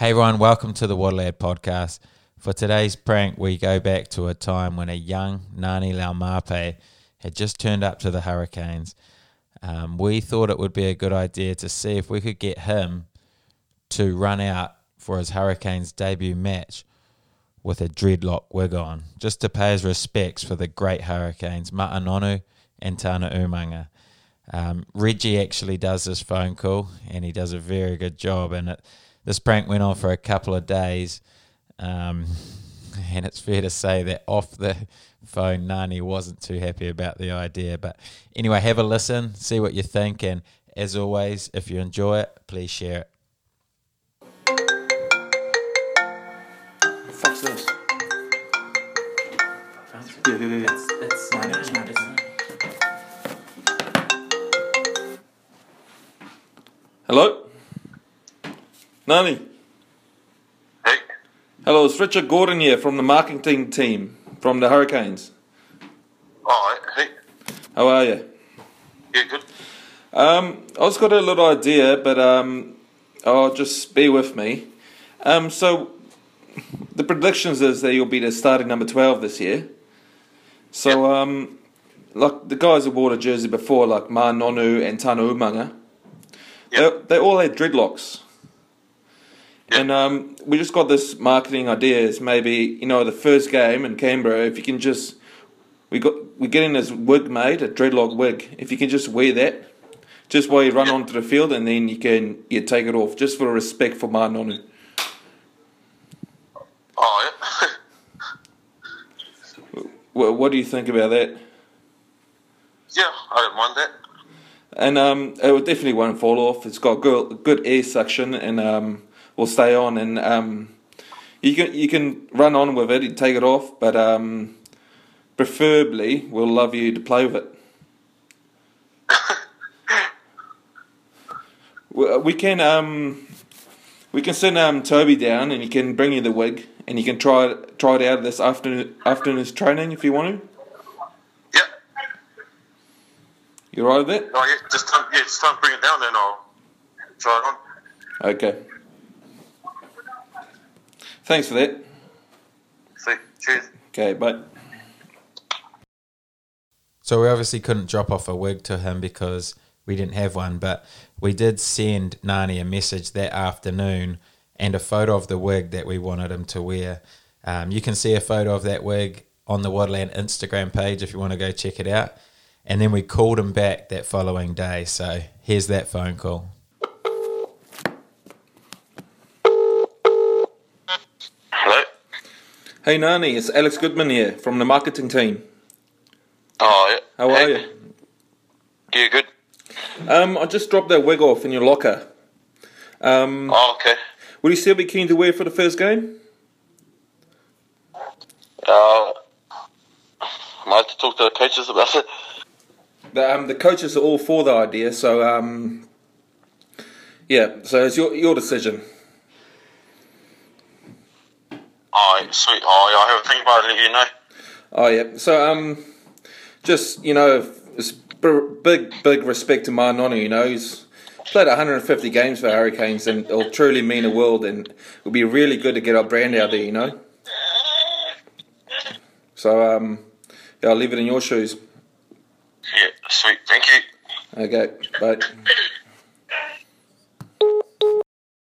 Hey everyone, welcome to the Waterlad podcast. For today's prank, we go back to a time when a young Nani Laumape had just turned up to the Hurricanes. Um, we thought it would be a good idea to see if we could get him to run out for his Hurricanes debut match with a dreadlock wig on, just to pay his respects for the great Hurricanes, Ma'a Nonu and Tana Umaga. Um, Reggie actually does this phone call, and he does a very good job. And it, this prank went on for a couple of days, um, and it's fair to say that off the phone, Nani wasn't too happy about the idea. But anyway, have a listen, see what you think, and as always, if you enjoy it, please share it. fuck's this? Yeah, yeah, yeah. Nani? Hey, Hello, it's Richard Gordon here from the marketing team from the Hurricanes. alright, hey, How are you? yeah, good. Um, I just got a little idea, but um, oh, just be with me. Um, so, the predictions is that you'll be the starting number 12 this year. So, um, like the guys who wore the jersey before, like Ma'a Nonu and Tana Umaga, Yep. they, they all had dreadlocks. And um, we just got this marketing idea is maybe, you know, the first game in Canberra, if you can just, we got, we're getting this wig made, a dreadlock wig. If you can just wear that, just while you run onto the field, and then you can you take it off, just for respect for Ma'a Nonu. Alright. What, what do you think about that? yeah, I don't mind that. And um, it would definitely won't fall off. It's got good, good air suction and um, will stay on. And um, you can you can run on with it, you take it off, but um, preferably we'll love you to play with it. we, we can um, we can send um, Toby down, and he can bring you the wig, and you can try it try it out this afternoon afternoon's training if you want to. Yeah, You right with it? oh yeah, just don't, yeah, just don't bring it down then I'll try it on. Okay. Thanks for that. See, cheers. Okay, bye. So we obviously couldn't drop off a wig to him because we didn't have one, but we did send Nani a message that afternoon and a photo of the wig that we wanted him to wear. Um, you can see a photo of that wig on the Waterland Instagram page if you want to go check it out. And then we called him back that following day. So here's that phone call. Hello? Hey Nani, it's Alex Goodman here from the marketing team. Oh, yeah. How are hey. you? Yeah, good. Um, I just dropped that wig off in your locker. Um, Oh, okay. would you still be keen to wear for the first game? Uh, might have to talk to the coaches about it. The, um, the coaches are all for the idea, so um, yeah, so it's your your decision. Alright, sweet. Oh, I'll have a think about it, let you know. Oh yeah, so um, just you know, it's big big respect to Ma'a Nonu. You know, he's played 150 games for Hurricanes, and it'll truly mean the world, and it'll be really good to get our brand out there. You know, so um, yeah, I'll leave it in your shoes. Yeah, sweet. Thank you. Okay, bye.